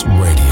Radio,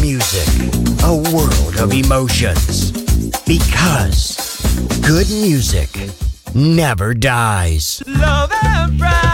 music, a world of emotions. Because good music never dies. Love and pride.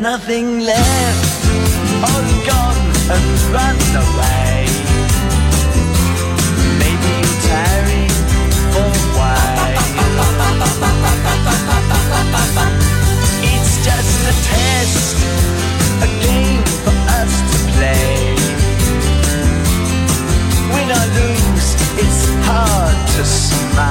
Nothing left. All gone and run away. Maybe you're tiring for a while. It's just a test, a game for us to play. Win or lose, it's hard to smile.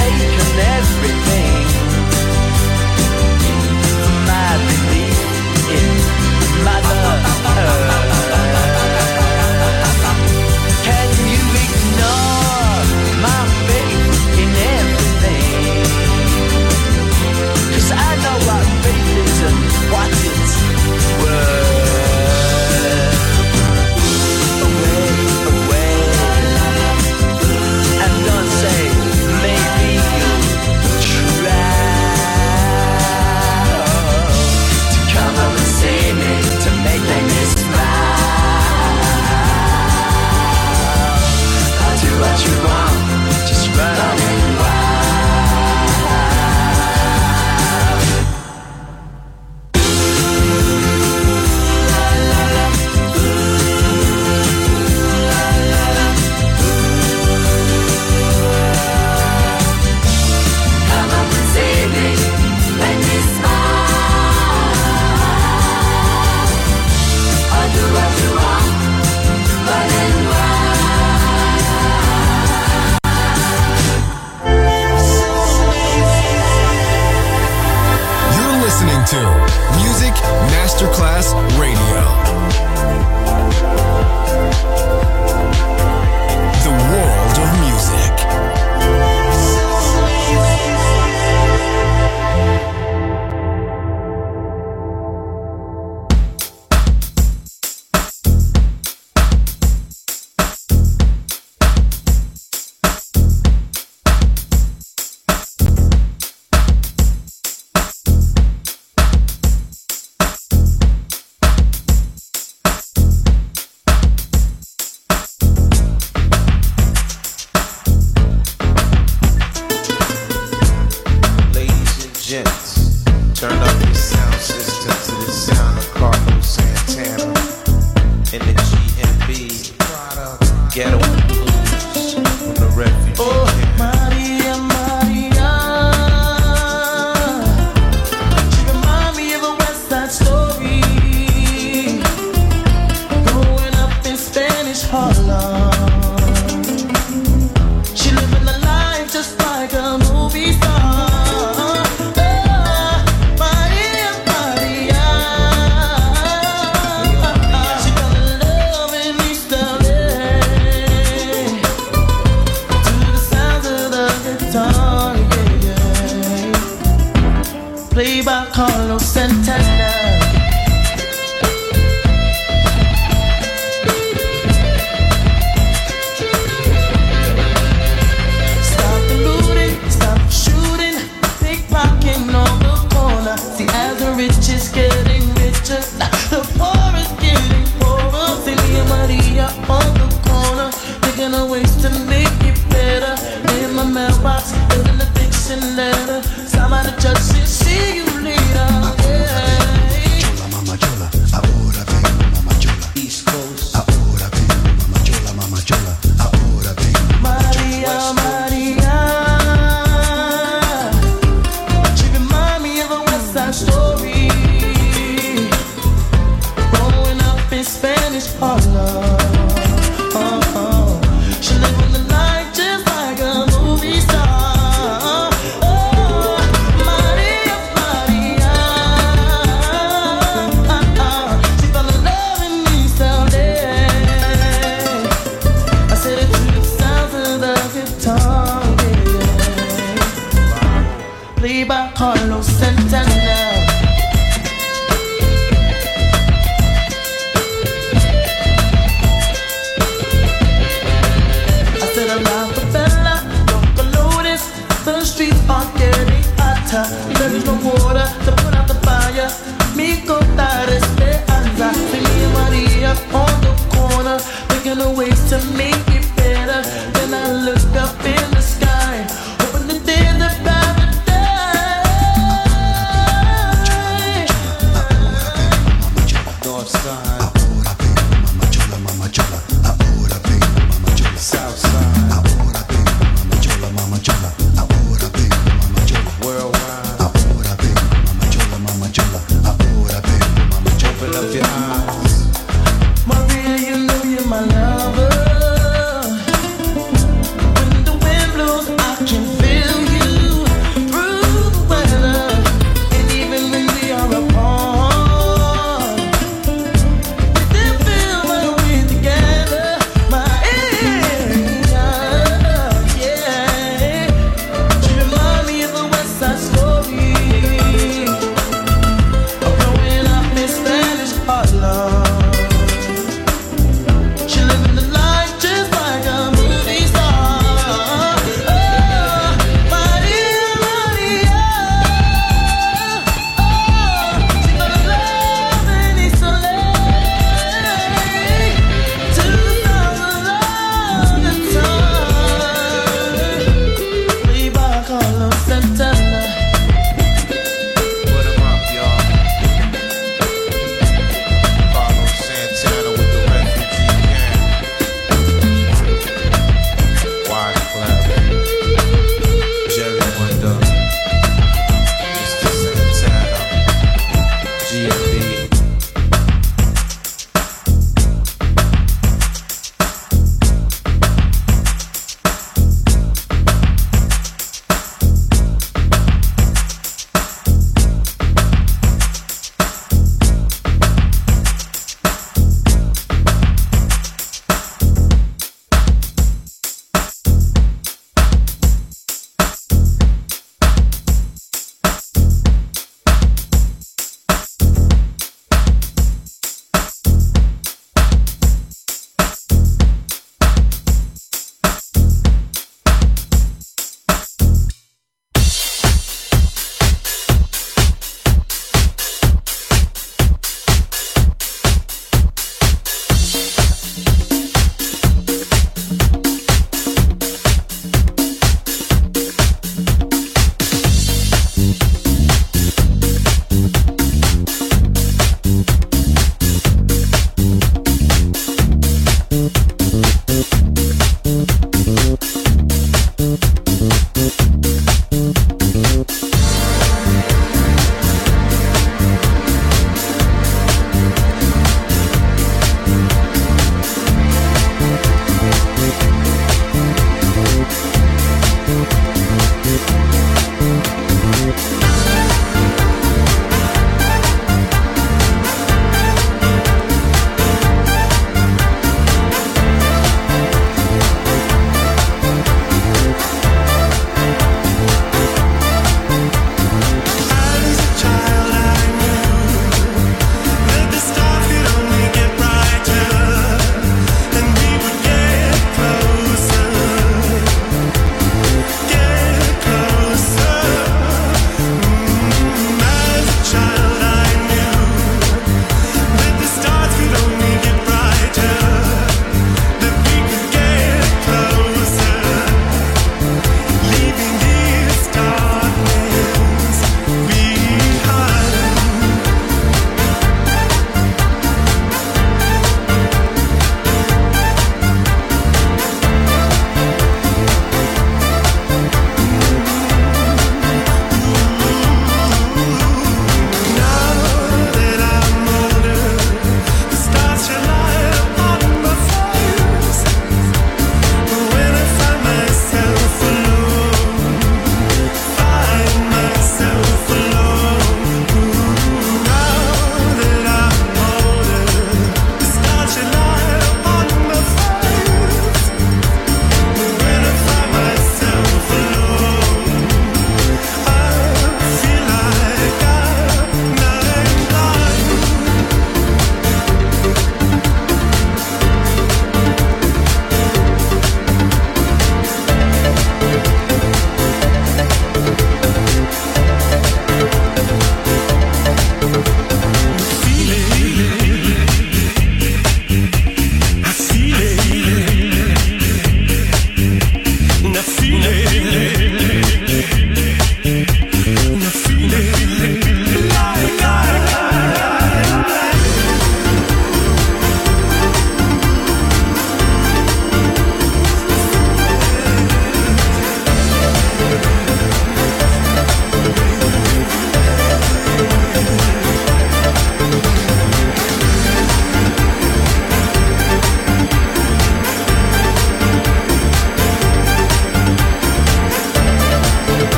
Taken everything. My Masterclass